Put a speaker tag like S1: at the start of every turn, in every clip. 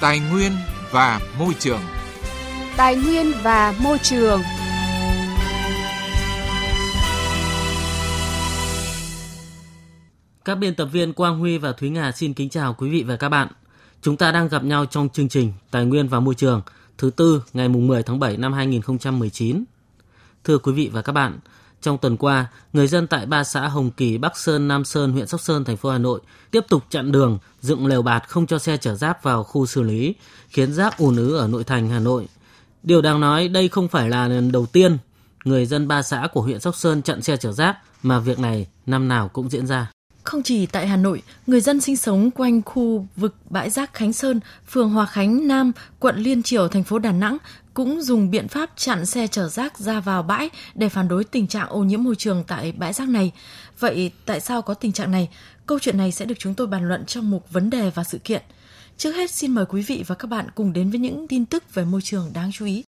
S1: Tài nguyên và môi trường.
S2: Tài nguyên và môi trường.
S3: Các biên tập viên Quang Huy và Thúy Nga xin kính chào quý vị và các bạn. Chúng ta đang gặp nhau trong chương trình Tài nguyên và môi trường thứ tư ngày mùng 10 tháng 7 năm 2019. Thưa quý vị và các bạn, trong tuần qua, người dân tại ba xã Hồng Kỳ, Bắc Sơn, Nam Sơn, huyện Sóc Sơn, thành phố Hà Nội tiếp tục chặn đường, dựng lều bạt không cho xe chở rác vào khu xử lý, khiến rác ùn ứ ở nội thành Hà Nội. Điều đáng nói đây không phải là lần đầu tiên người dân ba xã của huyện Sóc Sơn chặn xe chở rác mà việc này năm nào cũng diễn ra.
S4: Không chỉ tại Hà Nội, người dân sinh sống quanh khu vực bãi rác Khánh Sơn, phường Hòa Khánh Nam, quận Liên Triểu, thành phố Đà Nẵng cũng dùng biện pháp chặn xe chở rác ra vào bãi để phản đối tình trạng ô nhiễm môi trường tại bãi rác này. Vậy tại sao có tình trạng này? Câu chuyện này sẽ được chúng tôi bàn luận trong mục vấn đề và sự kiện. Trước hết xin mời quý vị và các bạn cùng đến với những tin tức về môi trường đáng chú ý.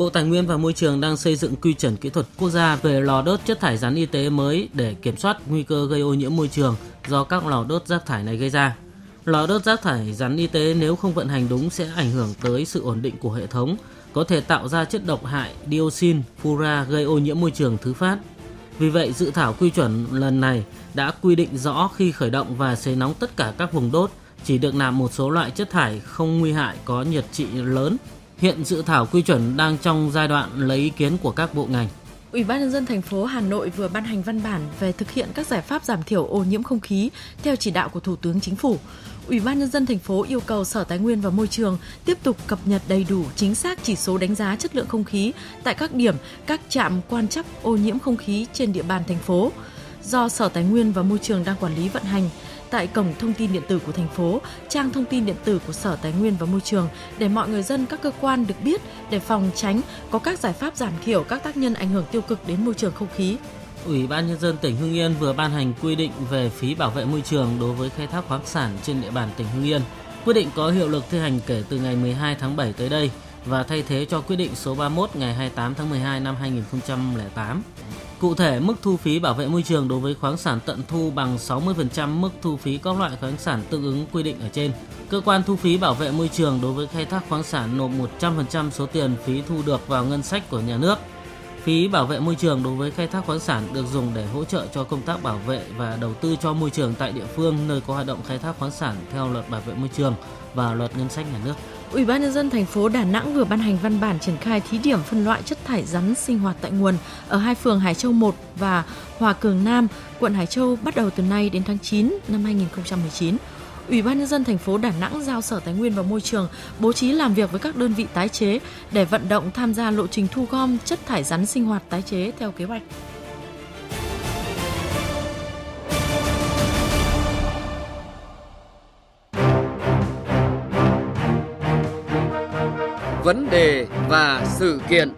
S3: Bộ Tài nguyên và Môi trường đang xây dựng quy chuẩn kỹ thuật quốc gia về lò đốt chất thải rắn y tế mới để kiểm soát nguy cơ gây ô nhiễm môi trường do các lò đốt rác thải này gây ra. Lò đốt rác thải rắn y tế nếu không vận hành đúng sẽ ảnh hưởng tới sự ổn định của hệ thống, có thể tạo ra chất độc hại dioxin, fura gây ô nhiễm môi trường thứ phát. Vì vậy, dự thảo quy chuẩn lần này đã quy định rõ khi khởi động và sấy nóng tất cả các vùng đốt chỉ được làm một số loại chất thải không nguy hại có nhiệt trị lớn Hiện dự thảo quy chuẩn đang trong giai đoạn lấy ý kiến của các bộ ngành.
S4: Ủy ban nhân dân thành phố Hà Nội vừa ban hành văn bản về thực hiện các giải pháp giảm thiểu ô nhiễm không khí theo chỉ đạo của Thủ tướng Chính phủ. Ủy ban nhân dân thành phố yêu cầu Sở Tài nguyên và Môi trường tiếp tục cập nhật đầy đủ chính xác chỉ số đánh giá chất lượng không khí tại các điểm, các trạm quan trắc ô nhiễm không khí trên địa bàn thành phố do Sở Tài nguyên và Môi trường đang quản lý vận hành tại cổng thông tin điện tử của thành phố, trang thông tin điện tử của Sở Tài nguyên và Môi trường để mọi người dân các cơ quan được biết để phòng tránh có các giải pháp giảm thiểu các tác nhân ảnh hưởng tiêu cực đến môi trường không khí.
S3: Ủy ban nhân dân tỉnh Hưng Yên vừa ban hành quy định về phí bảo vệ môi trường đối với khai thác khoáng sản trên địa bàn tỉnh Hưng Yên. Quyết định có hiệu lực thi hành kể từ ngày 12 tháng 7 tới đây và thay thế cho quyết định số 31 ngày 28 tháng 12 năm 2008. Cụ thể, mức thu phí bảo vệ môi trường đối với khoáng sản tận thu bằng 60% mức thu phí các loại khoáng sản tương ứng quy định ở trên. Cơ quan thu phí bảo vệ môi trường đối với khai thác khoáng sản nộp 100% số tiền phí thu được vào ngân sách của nhà nước. Phí bảo vệ môi trường đối với khai thác khoáng sản được dùng để hỗ trợ cho công tác bảo vệ và đầu tư cho môi trường tại địa phương nơi có hoạt động khai thác khoáng sản theo luật bảo vệ môi trường và luật ngân sách nhà nước.
S4: Ủy ban nhân dân thành phố Đà Nẵng vừa ban hành văn bản triển khai thí điểm phân loại chất thải rắn sinh hoạt tại nguồn ở hai phường Hải Châu 1 và Hòa Cường Nam, quận Hải Châu bắt đầu từ nay đến tháng 9 năm 2019. Ủy ban nhân dân thành phố Đà Nẵng giao Sở Tài nguyên và Môi trường bố trí làm việc với các đơn vị tái chế để vận động tham gia lộ trình thu gom chất thải rắn sinh hoạt tái chế theo kế hoạch.
S5: Vấn đề và sự kiện.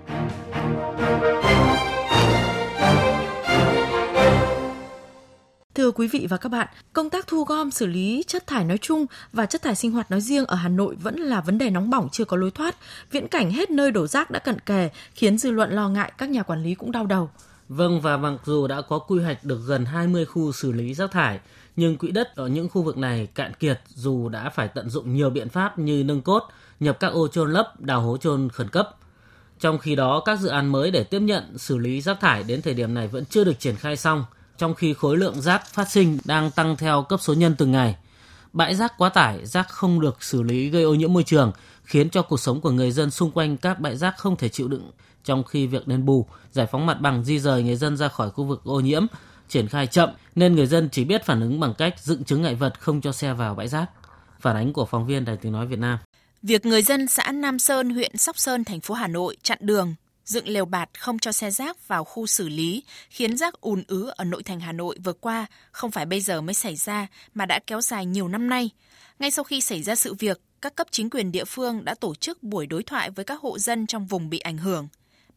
S4: Thưa quý vị và các bạn, công tác thu gom xử lý chất thải nói chung và chất thải sinh hoạt nói riêng ở Hà Nội vẫn là vấn đề nóng bỏng chưa có lối thoát. Viễn cảnh hết nơi đổ rác đã cận kề khiến dư luận lo ngại các nhà quản lý cũng đau đầu.
S3: Vâng và mặc dù đã có quy hoạch được gần 20 khu xử lý rác thải, nhưng quỹ đất ở những khu vực này cạn kiệt dù đã phải tận dụng nhiều biện pháp như nâng cốt, nhập các ô trôn lấp, đào hố trôn khẩn cấp. Trong khi đó, các dự án mới để tiếp nhận, xử lý rác thải đến thời điểm này vẫn chưa được triển khai xong, trong khi khối lượng rác phát sinh đang tăng theo cấp số nhân từng ngày. Bãi rác quá tải, rác không được xử lý gây ô nhiễm môi trường, khiến cho cuộc sống của người dân xung quanh các bãi rác không thể chịu đựng, trong khi việc đền bù, giải phóng mặt bằng di rời người dân ra khỏi khu vực ô nhiễm triển khai chậm nên người dân chỉ biết phản ứng bằng cách dựng chứng ngại vật không cho xe vào bãi rác. Phản ánh của phóng viên Đài Tiếng Nói Việt Nam.
S6: Việc người dân xã Nam Sơn, huyện Sóc Sơn, thành phố Hà Nội chặn đường, dựng lều bạt không cho xe rác vào khu xử lý, khiến rác ùn ứ ở nội thành Hà Nội vừa qua không phải bây giờ mới xảy ra mà đã kéo dài nhiều năm nay. Ngay sau khi xảy ra sự việc, các cấp chính quyền địa phương đã tổ chức buổi đối thoại với các hộ dân trong vùng bị ảnh hưởng.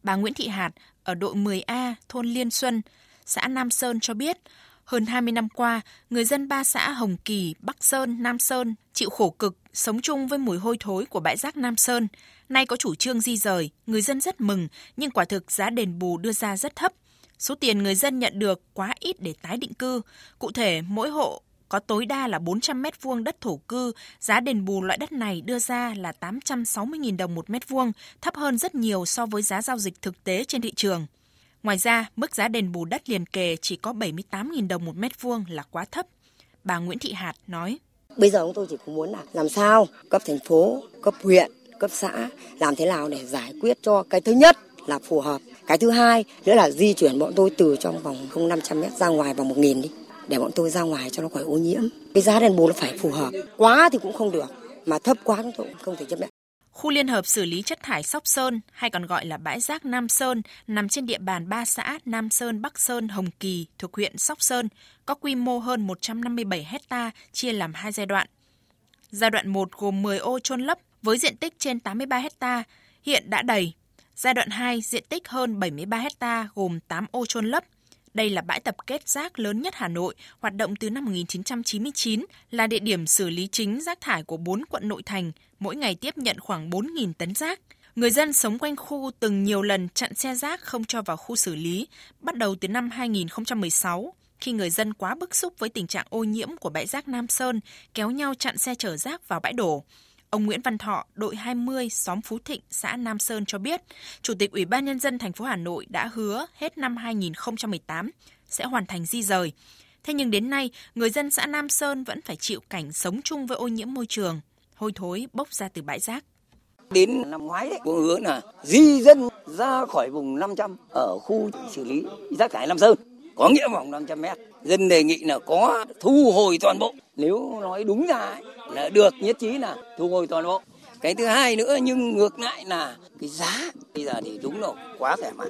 S6: Bà Nguyễn Thị Hạt ở đội 10A, thôn Liên Xuân, xã Nam Sơn cho biết, hơn 20 năm qua, người dân ba xã Hồng Kỳ, Bắc Sơn, Nam Sơn chịu khổ cực, sống chung với mùi hôi thối của bãi rác Nam Sơn. Nay có chủ trương di rời, người dân rất mừng, nhưng quả thực giá đền bù đưa ra rất thấp. Số tiền người dân nhận được quá ít để tái định cư. Cụ thể, mỗi hộ có tối đa là 400 mét vuông đất thổ cư, giá đền bù loại đất này đưa ra là 860.000 đồng một mét vuông, thấp hơn rất nhiều so với giá giao dịch thực tế trên thị trường. Ngoài ra, mức giá đền bù đất liền kề chỉ có 78.000 đồng một mét vuông là quá thấp. Bà Nguyễn Thị Hạt nói.
S7: Bây giờ chúng tôi chỉ muốn là làm sao cấp thành phố, cấp huyện, cấp xã làm thế nào để giải quyết cho cái thứ nhất là phù hợp. Cái thứ hai nữa là di chuyển bọn tôi từ trong vòng không 500 mét ra ngoài vòng 1 nghìn đi để bọn tôi ra ngoài cho nó khỏi ô nhiễm. Cái giá đền bù nó phải phù hợp. Quá thì cũng không được, mà thấp quá chúng tôi cũng không thể chấp nhận.
S6: Khu liên hợp xử lý chất thải Sóc Sơn hay còn gọi là bãi rác Nam Sơn nằm trên địa bàn ba xã Nam Sơn, Bắc Sơn, Hồng Kỳ thuộc huyện Sóc Sơn, có quy mô hơn 157 hecta chia làm hai giai đoạn. Giai đoạn 1 gồm 10 ô trôn lấp với diện tích trên 83 hecta, hiện đã đầy. Giai đoạn 2 diện tích hơn 73 hecta gồm 8 ô trôn lấp, đây là bãi tập kết rác lớn nhất Hà Nội, hoạt động từ năm 1999, là địa điểm xử lý chính rác thải của 4 quận nội thành, mỗi ngày tiếp nhận khoảng 4.000 tấn rác. Người dân sống quanh khu từng nhiều lần chặn xe rác không cho vào khu xử lý, bắt đầu từ năm 2016 khi người dân quá bức xúc với tình trạng ô nhiễm của bãi rác Nam Sơn, kéo nhau chặn xe chở rác vào bãi đổ. Ông Nguyễn Văn Thọ, đội 20, xóm Phú Thịnh, xã Nam Sơn cho biết, Chủ tịch Ủy ban nhân dân thành phố Hà Nội đã hứa hết năm 2018 sẽ hoàn thành di rời. Thế nhưng đến nay, người dân xã Nam Sơn vẫn phải chịu cảnh sống chung với ô nhiễm môi trường, hôi thối bốc ra từ bãi rác.
S8: Đến năm ngoái đấy, cũng hứa là di dân ra khỏi vùng 500 ở khu xử lý rác thải Nam Sơn có nghĩa vòng 500 mét. Dân đề nghị là có thu hồi toàn bộ. Nếu nói đúng ra ấy, là được nhất trí là thu hồi toàn bộ. Cái thứ hai nữa nhưng ngược lại là cái giá bây giờ thì đúng là quá rẻ mạt.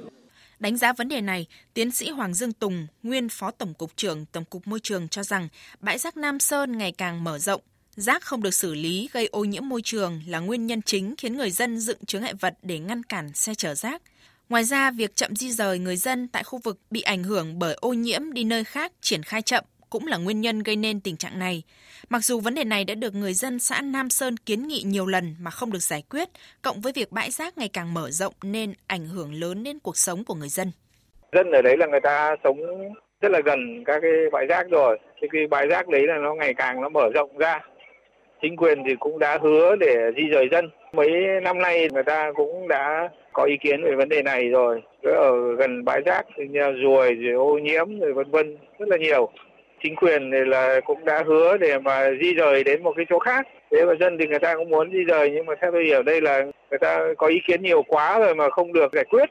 S6: Đánh giá vấn đề này, tiến sĩ Hoàng Dương Tùng, nguyên Phó Tổng cục trưởng Tổng cục Môi trường cho rằng bãi rác Nam Sơn ngày càng mở rộng, rác không được xử lý gây ô nhiễm môi trường là nguyên nhân chính khiến người dân dựng chướng ngại vật để ngăn cản xe chở rác. Ngoài ra, việc chậm di rời người dân tại khu vực bị ảnh hưởng bởi ô nhiễm đi nơi khác triển khai chậm cũng là nguyên nhân gây nên tình trạng này. Mặc dù vấn đề này đã được người dân xã Nam Sơn kiến nghị nhiều lần mà không được giải quyết, cộng với việc bãi rác ngày càng mở rộng nên ảnh hưởng lớn đến cuộc sống của người dân.
S9: Dân ở đấy là người ta sống rất là gần các cái bãi rác rồi. Thì cái bãi rác đấy là nó ngày càng nó mở rộng ra. Chính quyền thì cũng đã hứa để di rời dân. Mấy năm nay người ta cũng đã có ý kiến về vấn đề này rồi. Ở gần bãi rác thì ruồi, rồi ô nhiễm, rồi vân vân, rất là nhiều. Chính quyền thì là cũng đã hứa để mà di rời đến một cái chỗ khác. Thế mà dân thì người ta cũng muốn di rời, nhưng mà theo tôi hiểu đây là người ta có ý kiến nhiều quá rồi mà không được giải quyết.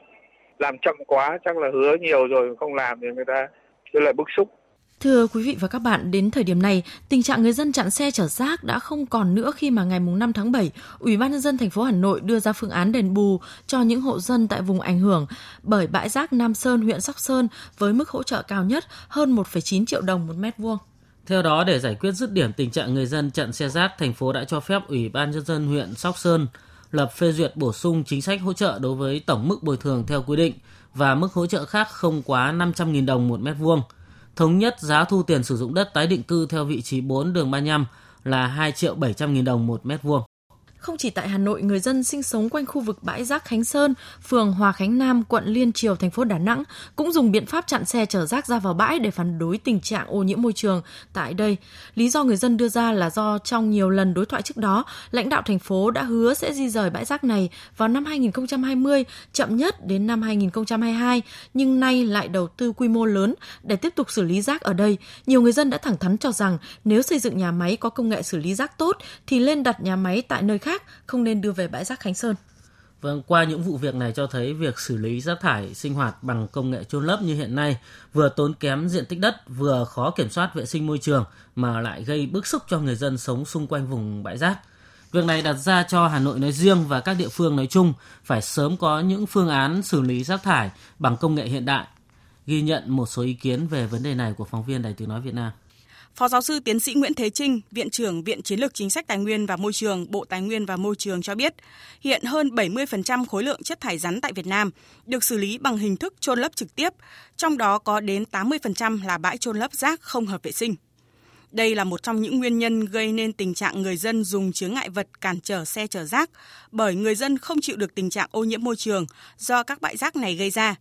S9: Làm chậm quá, chắc là hứa nhiều rồi không làm thì người ta rất lại bức xúc.
S4: Thưa quý vị và các bạn, đến thời điểm này, tình trạng người dân chặn xe chở rác đã không còn nữa khi mà ngày 5 tháng 7, Ủy ban nhân dân thành phố Hà Nội đưa ra phương án đền bù cho những hộ dân tại vùng ảnh hưởng bởi bãi rác Nam Sơn, huyện Sóc Sơn với mức hỗ trợ cao nhất hơn 1,9 triệu đồng một mét vuông.
S3: Theo đó, để giải quyết dứt điểm tình trạng người dân chặn xe rác, thành phố đã cho phép Ủy ban nhân dân huyện Sóc Sơn lập phê duyệt bổ sung chính sách hỗ trợ đối với tổng mức bồi thường theo quy định và mức hỗ trợ khác không quá 500.000 đồng một mét vuông thống nhất giá thu tiền sử dụng đất tái định cư theo vị trí 4 đường 35 là 2 triệu 700 nghìn đồng một mét vuông.
S4: Không chỉ tại Hà Nội, người dân sinh sống quanh khu vực bãi rác Khánh Sơn, phường Hòa Khánh Nam, quận Liên Triều, thành phố Đà Nẵng cũng dùng biện pháp chặn xe chở rác ra vào bãi để phản đối tình trạng ô nhiễm môi trường tại đây. Lý do người dân đưa ra là do trong nhiều lần đối thoại trước đó, lãnh đạo thành phố đã hứa sẽ di rời bãi rác này vào năm 2020, chậm nhất đến năm 2022, nhưng nay lại đầu tư quy mô lớn để tiếp tục xử lý rác ở đây. Nhiều người dân đã thẳng thắn cho rằng nếu xây dựng nhà máy có công nghệ xử lý rác tốt thì lên đặt nhà máy tại nơi khác rác không nên đưa về bãi rác Khánh Sơn.
S3: Vâng, qua những vụ việc này cho thấy việc xử lý rác thải sinh hoạt bằng công nghệ chôn lấp như hiện nay vừa tốn kém diện tích đất, vừa khó kiểm soát vệ sinh môi trường mà lại gây bức xúc cho người dân sống xung quanh vùng bãi rác. Việc này đặt ra cho Hà Nội nói riêng và các địa phương nói chung phải sớm có những phương án xử lý rác thải bằng công nghệ hiện đại. Ghi nhận một số ý kiến về vấn đề này của phóng viên Đài Tiếng Nói Việt Nam.
S10: Phó giáo sư tiến sĩ Nguyễn Thế Trinh, Viện trưởng Viện Chiến lược Chính sách Tài nguyên và Môi trường, Bộ Tài nguyên và Môi trường cho biết, hiện hơn 70% khối lượng chất thải rắn tại Việt Nam được xử lý bằng hình thức chôn lấp trực tiếp, trong đó có đến 80% là bãi chôn lấp rác không hợp vệ sinh. Đây là một trong những nguyên nhân gây nên tình trạng người dân dùng chướng ngại vật cản trở xe chở rác, bởi người dân không chịu được tình trạng ô nhiễm môi trường do các bãi rác này gây ra.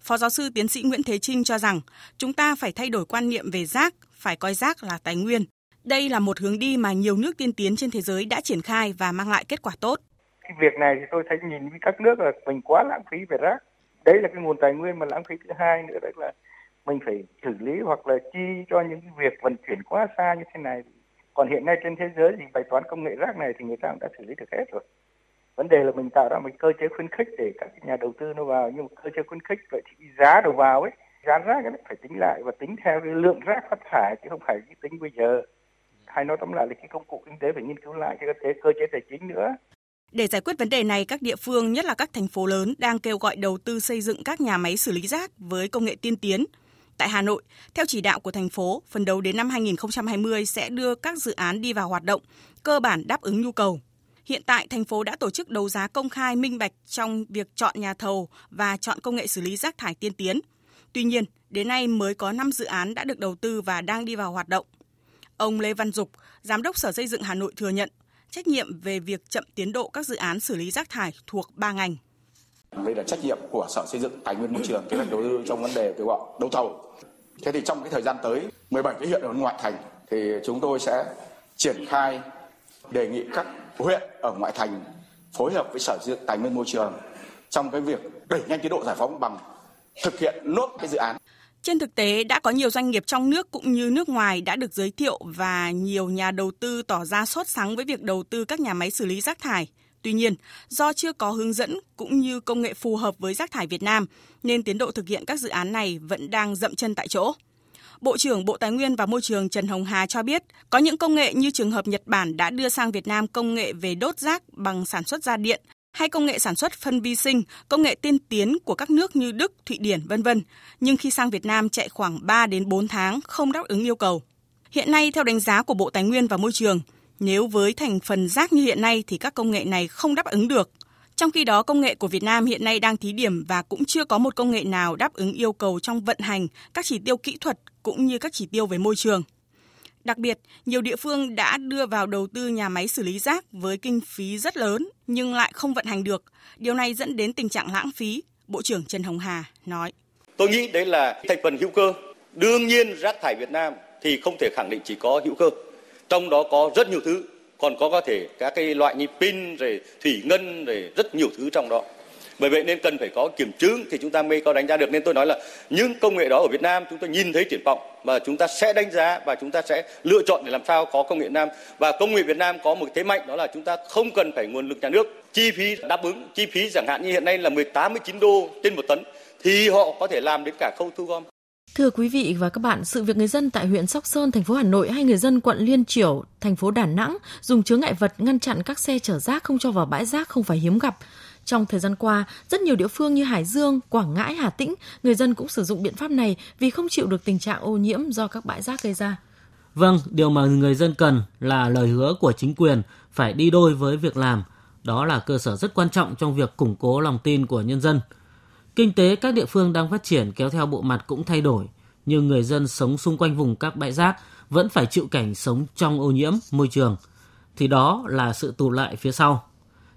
S10: Phó giáo sư tiến sĩ Nguyễn Thế Trinh cho rằng chúng ta phải thay đổi quan niệm về rác, phải coi rác là tài nguyên. Đây là một hướng đi mà nhiều nước tiên tiến trên thế giới đã triển khai và mang lại kết quả tốt.
S11: Cái việc này thì tôi thấy nhìn với các nước là mình quá lãng phí về rác. Đấy là cái nguồn tài nguyên mà lãng phí thứ hai nữa, đấy là mình phải xử lý hoặc là chi cho những việc vận chuyển quá xa như thế này. Còn hiện nay trên thế giới thì bài toán công nghệ rác này thì người ta cũng đã xử lý được hết rồi vấn đề là mình tạo ra một cơ chế khuyến khích để các nhà đầu tư nó vào nhưng mà cơ chế khuyến khích vậy thì giá đầu vào ấy gán rác ấy phải tính lại và tính theo cái lượng rác phát thải chứ không phải cái tính bây giờ hay nói tóm lại là cái công cụ kinh tế phải nghiên cứu lại cái cơ chế, cơ chế tài chính nữa
S10: để giải quyết vấn đề này, các địa phương, nhất là các thành phố lớn, đang kêu gọi đầu tư xây dựng các nhà máy xử lý rác với công nghệ tiên tiến. Tại Hà Nội, theo chỉ đạo của thành phố, phần đầu đến năm 2020 sẽ đưa các dự án đi vào hoạt động, cơ bản đáp ứng nhu cầu. Hiện tại, thành phố đã tổ chức đấu giá công khai minh bạch trong việc chọn nhà thầu và chọn công nghệ xử lý rác thải tiên tiến. Tuy nhiên, đến nay mới có 5 dự án đã được đầu tư và đang đi vào hoạt động. Ông Lê Văn Dục, Giám đốc Sở Xây dựng Hà Nội thừa nhận trách nhiệm về việc chậm tiến độ các dự án xử lý rác thải thuộc ba ngành.
S12: Đây là trách nhiệm của Sở Xây dựng Tài nguyên Môi trường kế hoạch đầu tư trong vấn đề kêu gọi đấu thầu. Thế thì trong cái thời gian tới 17 cái huyện ở ngoại thành thì chúng tôi sẽ triển khai đề nghị các huyện ở ngoại thành phối hợp với sở xây dựng tài nguyên môi trường trong cái việc đẩy nhanh tiến độ giải phóng bằng thực hiện nốt cái dự án
S10: trên thực tế, đã có nhiều doanh nghiệp trong nước cũng như nước ngoài đã được giới thiệu và nhiều nhà đầu tư tỏ ra sốt sắng với việc đầu tư các nhà máy xử lý rác thải. Tuy nhiên, do chưa có hướng dẫn cũng như công nghệ phù hợp với rác thải Việt Nam, nên tiến độ thực hiện các dự án này vẫn đang dậm chân tại chỗ. Bộ trưởng Bộ Tài nguyên và Môi trường Trần Hồng Hà cho biết, có những công nghệ như trường hợp Nhật Bản đã đưa sang Việt Nam công nghệ về đốt rác bằng sản xuất ra điện hay công nghệ sản xuất phân vi sinh, công nghệ tiên tiến của các nước như Đức, Thụy Điển vân vân, nhưng khi sang Việt Nam chạy khoảng 3 đến 4 tháng không đáp ứng yêu cầu. Hiện nay theo đánh giá của Bộ Tài nguyên và Môi trường, nếu với thành phần rác như hiện nay thì các công nghệ này không đáp ứng được. Trong khi đó, công nghệ của Việt Nam hiện nay đang thí điểm và cũng chưa có một công nghệ nào đáp ứng yêu cầu trong vận hành các chỉ tiêu kỹ thuật cũng như các chỉ tiêu về môi trường. Đặc biệt, nhiều địa phương đã đưa vào đầu tư nhà máy xử lý rác với kinh phí rất lớn nhưng lại không vận hành được. Điều này dẫn đến tình trạng lãng phí, Bộ trưởng Trần Hồng Hà nói.
S13: Tôi nghĩ đấy là thành phần hữu cơ. Đương nhiên rác thải Việt Nam thì không thể khẳng định chỉ có hữu cơ. Trong đó có rất nhiều thứ, còn có có thể các cái loại như pin rồi thủy ngân rồi rất nhiều thứ trong đó bởi vậy nên cần phải có kiểm chứng thì chúng ta mới có đánh giá được. Nên tôi nói là những công nghệ đó ở Việt Nam chúng tôi nhìn thấy triển vọng và chúng ta sẽ đánh giá và chúng ta sẽ lựa chọn để làm sao có công nghệ Việt Nam. Và công nghệ Việt Nam có một thế mạnh đó là chúng ta không cần phải nguồn lực nhà nước. Chi phí đáp ứng chi phí chẳng hạn như hiện nay là 18 19 đô trên một tấn thì họ có thể làm đến cả khâu thu gom.
S4: Thưa quý vị và các bạn, sự việc người dân tại huyện Sóc Sơn, thành phố Hà Nội hay người dân quận Liên Triểu, thành phố Đà Nẵng dùng chướng ngại vật ngăn chặn các xe chở rác không cho vào bãi rác không phải hiếm gặp. Trong thời gian qua, rất nhiều địa phương như Hải Dương, Quảng Ngãi, Hà Tĩnh, người dân cũng sử dụng biện pháp này vì không chịu được tình trạng ô nhiễm do các bãi rác gây ra.
S3: Vâng, điều mà người dân cần là lời hứa của chính quyền phải đi đôi với việc làm. Đó là cơ sở rất quan trọng trong việc củng cố lòng tin của nhân dân. Kinh tế các địa phương đang phát triển kéo theo bộ mặt cũng thay đổi, nhưng người dân sống xung quanh vùng các bãi rác vẫn phải chịu cảnh sống trong ô nhiễm môi trường. Thì đó là sự tụ lại phía sau.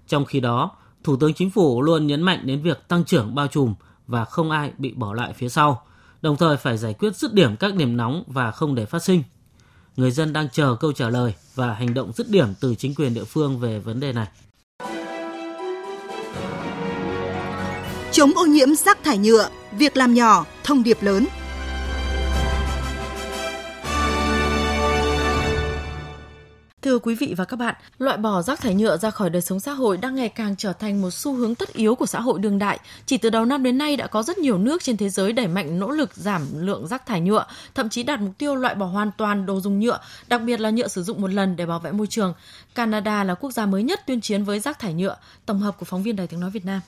S3: Trong khi đó, Thủ tướng Chính phủ luôn nhấn mạnh đến việc tăng trưởng bao trùm và không ai bị bỏ lại phía sau, đồng thời phải giải quyết dứt điểm các điểm nóng và không để phát sinh. Người dân đang chờ câu trả lời và hành động dứt điểm từ chính quyền địa phương về vấn đề này.
S14: Chống ô nhiễm rác thải nhựa, việc làm nhỏ, thông điệp lớn –
S4: Thưa quý vị và các bạn, loại bỏ rác thải nhựa ra khỏi đời sống xã hội đang ngày càng trở thành một xu hướng tất yếu của xã hội đương đại. Chỉ từ đầu năm đến nay đã có rất nhiều nước trên thế giới đẩy mạnh nỗ lực giảm lượng rác thải nhựa, thậm chí đạt mục tiêu loại bỏ hoàn toàn đồ dùng nhựa, đặc biệt là nhựa sử dụng một lần để bảo vệ môi trường. Canada là quốc gia mới nhất tuyên chiến với rác thải nhựa. Tổng hợp của phóng viên Đài Tiếng nói Việt Nam.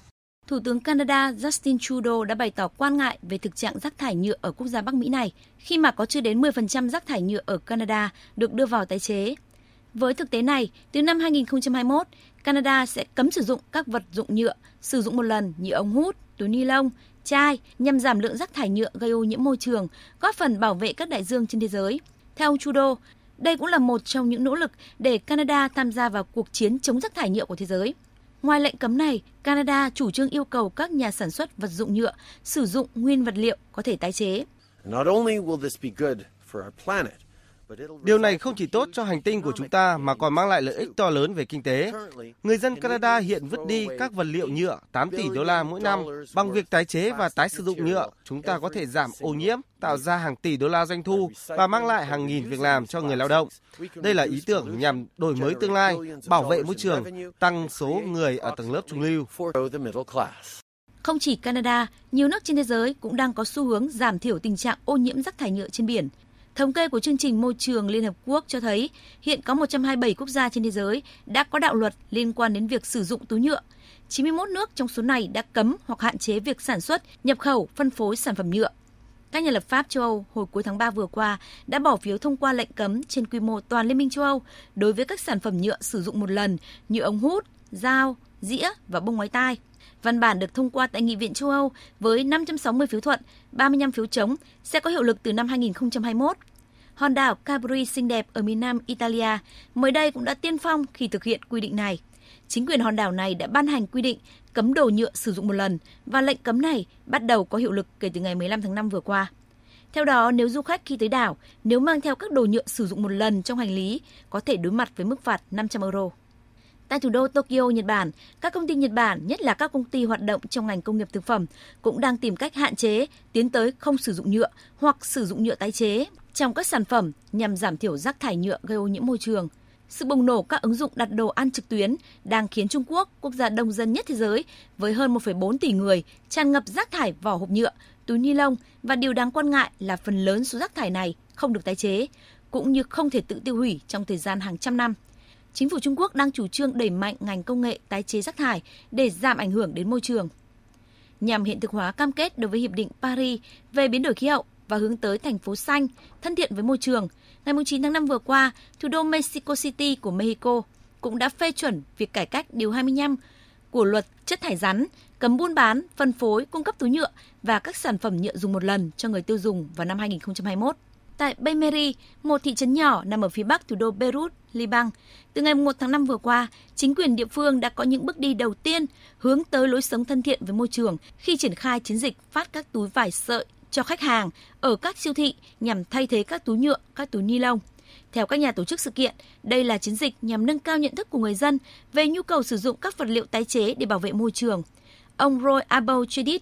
S15: Thủ tướng Canada Justin Trudeau đã bày tỏ quan ngại về thực trạng rác thải nhựa ở quốc gia Bắc Mỹ này, khi mà có chưa đến 10% rác thải nhựa ở Canada được đưa vào tái chế. Với thực tế này, từ năm 2021, Canada sẽ cấm sử dụng các vật dụng nhựa sử dụng một lần như ống hút, túi ni lông, chai nhằm giảm lượng rác thải nhựa gây ô nhiễm môi trường, góp phần bảo vệ các đại dương trên thế giới. Theo ông Trudeau, đây cũng là một trong những nỗ lực để Canada tham gia vào cuộc chiến chống rác thải nhựa của thế giới. Ngoài lệnh cấm này, Canada chủ trương yêu cầu các nhà sản xuất vật dụng nhựa sử dụng nguyên vật liệu có thể tái chế.
S16: Điều này không chỉ tốt cho hành tinh của chúng ta mà còn mang lại lợi ích to lớn về kinh tế. Người dân Canada hiện vứt đi các vật liệu nhựa 8 tỷ đô la mỗi năm. Bằng việc tái chế và tái sử dụng nhựa, chúng ta có thể giảm ô nhiễm, tạo ra hàng tỷ đô la doanh thu và mang lại hàng nghìn việc làm cho người lao động. Đây là ý tưởng nhằm đổi mới tương lai, bảo vệ môi trường, tăng số người ở tầng lớp trung lưu.
S15: Không chỉ Canada, nhiều nước trên thế giới cũng đang có xu hướng giảm thiểu tình trạng ô nhiễm rác thải nhựa trên biển. Thống kê của chương trình môi trường Liên Hợp Quốc cho thấy hiện có 127 quốc gia trên thế giới đã có đạo luật liên quan đến việc sử dụng túi nhựa. 91 nước trong số này đã cấm hoặc hạn chế việc sản xuất, nhập khẩu, phân phối sản phẩm nhựa. Các nhà lập pháp châu Âu hồi cuối tháng 3 vừa qua đã bỏ phiếu thông qua lệnh cấm trên quy mô toàn Liên minh châu Âu đối với các sản phẩm nhựa sử dụng một lần như ống hút, dao, dĩa và bông ngoái tai. Văn bản được thông qua tại Nghị viện châu Âu với 560 phiếu thuận, 35 phiếu chống sẽ có hiệu lực từ năm 2021. Hòn đảo Capri xinh đẹp ở miền nam Italia mới đây cũng đã tiên phong khi thực hiện quy định này. Chính quyền hòn đảo này đã ban hành quy định cấm đồ nhựa sử dụng một lần và lệnh cấm này bắt đầu có hiệu lực kể từ ngày 15 tháng 5 vừa qua. Theo đó, nếu du khách khi tới đảo, nếu mang theo các đồ nhựa sử dụng một lần trong hành lý, có thể đối mặt với mức phạt 500 euro. Tại thủ đô Tokyo, Nhật Bản, các công ty Nhật Bản, nhất là các công ty hoạt động trong ngành công nghiệp thực phẩm, cũng đang tìm cách hạn chế, tiến tới không sử dụng nhựa hoặc sử dụng nhựa tái chế trong các sản phẩm nhằm giảm thiểu rác thải nhựa gây ô nhiễm môi trường. Sự bùng nổ các ứng dụng đặt đồ ăn trực tuyến đang khiến Trung Quốc, quốc gia đông dân nhất thế giới với hơn 1,4 tỷ người, tràn ngập rác thải vỏ hộp nhựa, túi ni lông và điều đáng quan ngại là phần lớn số rác thải này không được tái chế, cũng như không thể tự tiêu hủy trong thời gian hàng trăm năm chính phủ Trung Quốc đang chủ trương đẩy mạnh ngành công nghệ tái chế rác thải để giảm ảnh hưởng đến môi trường. Nhằm hiện thực hóa cam kết đối với Hiệp định Paris về biến đổi khí hậu và hướng tới thành phố xanh, thân thiện với môi trường, ngày 9 tháng 5 vừa qua, thủ đô Mexico City của Mexico cũng đã phê chuẩn việc cải cách Điều 25 của luật chất thải rắn, cấm buôn bán, phân phối, cung cấp túi nhựa và các sản phẩm nhựa dùng một lần cho người tiêu dùng vào năm 2021. Tại Beimeri, một thị trấn nhỏ nằm ở phía bắc thủ đô Beirut, Liban, từ ngày 1 tháng 5 vừa qua, chính quyền địa phương đã có những bước đi đầu tiên hướng tới lối sống thân thiện với môi trường khi triển khai chiến dịch phát các túi vải sợi cho khách hàng ở các siêu thị nhằm thay thế các túi nhựa, các túi ni lông. Theo các nhà tổ chức sự kiện, đây là chiến dịch nhằm nâng cao nhận thức của người dân về nhu cầu sử dụng các vật liệu tái chế để bảo vệ môi trường. Ông Roy Abou Chedid,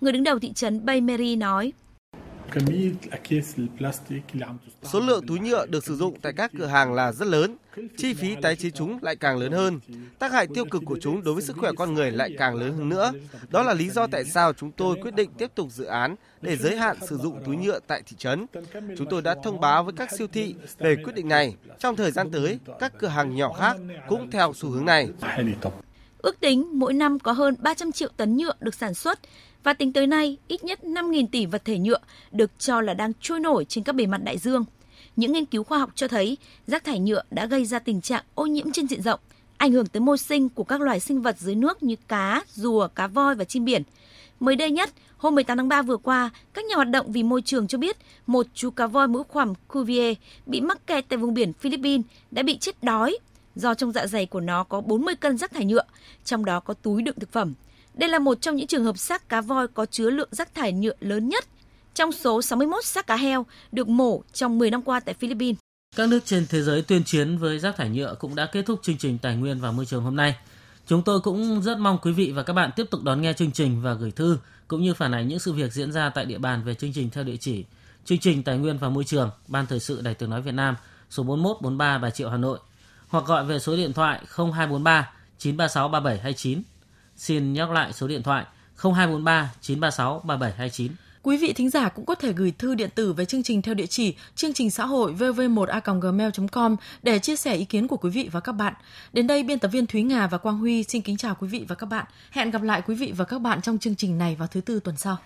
S15: người đứng đầu thị trấn Bay Mary nói.
S16: Số lượng túi nhựa được sử dụng tại các cửa hàng là rất lớn, chi phí tái chế chúng lại càng lớn hơn. Tác hại tiêu cực của chúng đối với sức khỏe con người lại càng lớn hơn nữa. Đó là lý do tại sao chúng tôi quyết định tiếp tục dự án để giới hạn sử dụng túi nhựa tại thị trấn. Chúng tôi đã thông báo với các siêu thị về quyết định này. Trong thời gian tới, các cửa hàng nhỏ khác cũng theo xu hướng này.
S15: Ước tính mỗi năm có hơn 300 triệu tấn nhựa được sản xuất và tính tới nay, ít nhất 5.000 tỷ vật thể nhựa được cho là đang trôi nổi trên các bề mặt đại dương. Những nghiên cứu khoa học cho thấy rác thải nhựa đã gây ra tình trạng ô nhiễm trên diện rộng, ảnh hưởng tới môi sinh của các loài sinh vật dưới nước như cá, rùa, cá voi và chim biển. Mới đây nhất, hôm 18 tháng 3 vừa qua, các nhà hoạt động vì môi trường cho biết một chú cá voi mũi khoằm Cuvier bị mắc kẹt tại vùng biển Philippines đã bị chết đói do trong dạ dày của nó có 40 cân rác thải nhựa, trong đó có túi đựng thực phẩm. Đây là một trong những trường hợp xác cá voi có chứa lượng rác thải nhựa lớn nhất trong số 61 xác cá heo được mổ trong 10 năm qua tại Philippines.
S3: Các nước trên thế giới tuyên chiến với rác thải nhựa cũng đã kết thúc chương trình Tài nguyên và Môi trường hôm nay. Chúng tôi cũng rất mong quý vị và các bạn tiếp tục đón nghe chương trình và gửi thư cũng như phản ánh những sự việc diễn ra tại địa bàn về chương trình theo địa chỉ chương trình Tài nguyên và Môi trường, Ban Thời sự Đài Tiếng nói Việt Nam, số 4143 Bà Triệu Hà Nội hoặc gọi về số điện thoại 0243 936 3729 Xin nhắc lại số điện thoại 0243 936 3729.
S4: Quý vị thính giả cũng có thể gửi thư điện tử về chương trình theo địa chỉ chương trình xã hội vv1a.gmail.com để chia sẻ ý kiến của quý vị và các bạn. Đến đây, biên tập viên Thúy Nga và Quang Huy xin kính chào quý vị và các bạn. Hẹn gặp lại quý vị và các bạn trong chương trình này vào thứ tư tuần sau.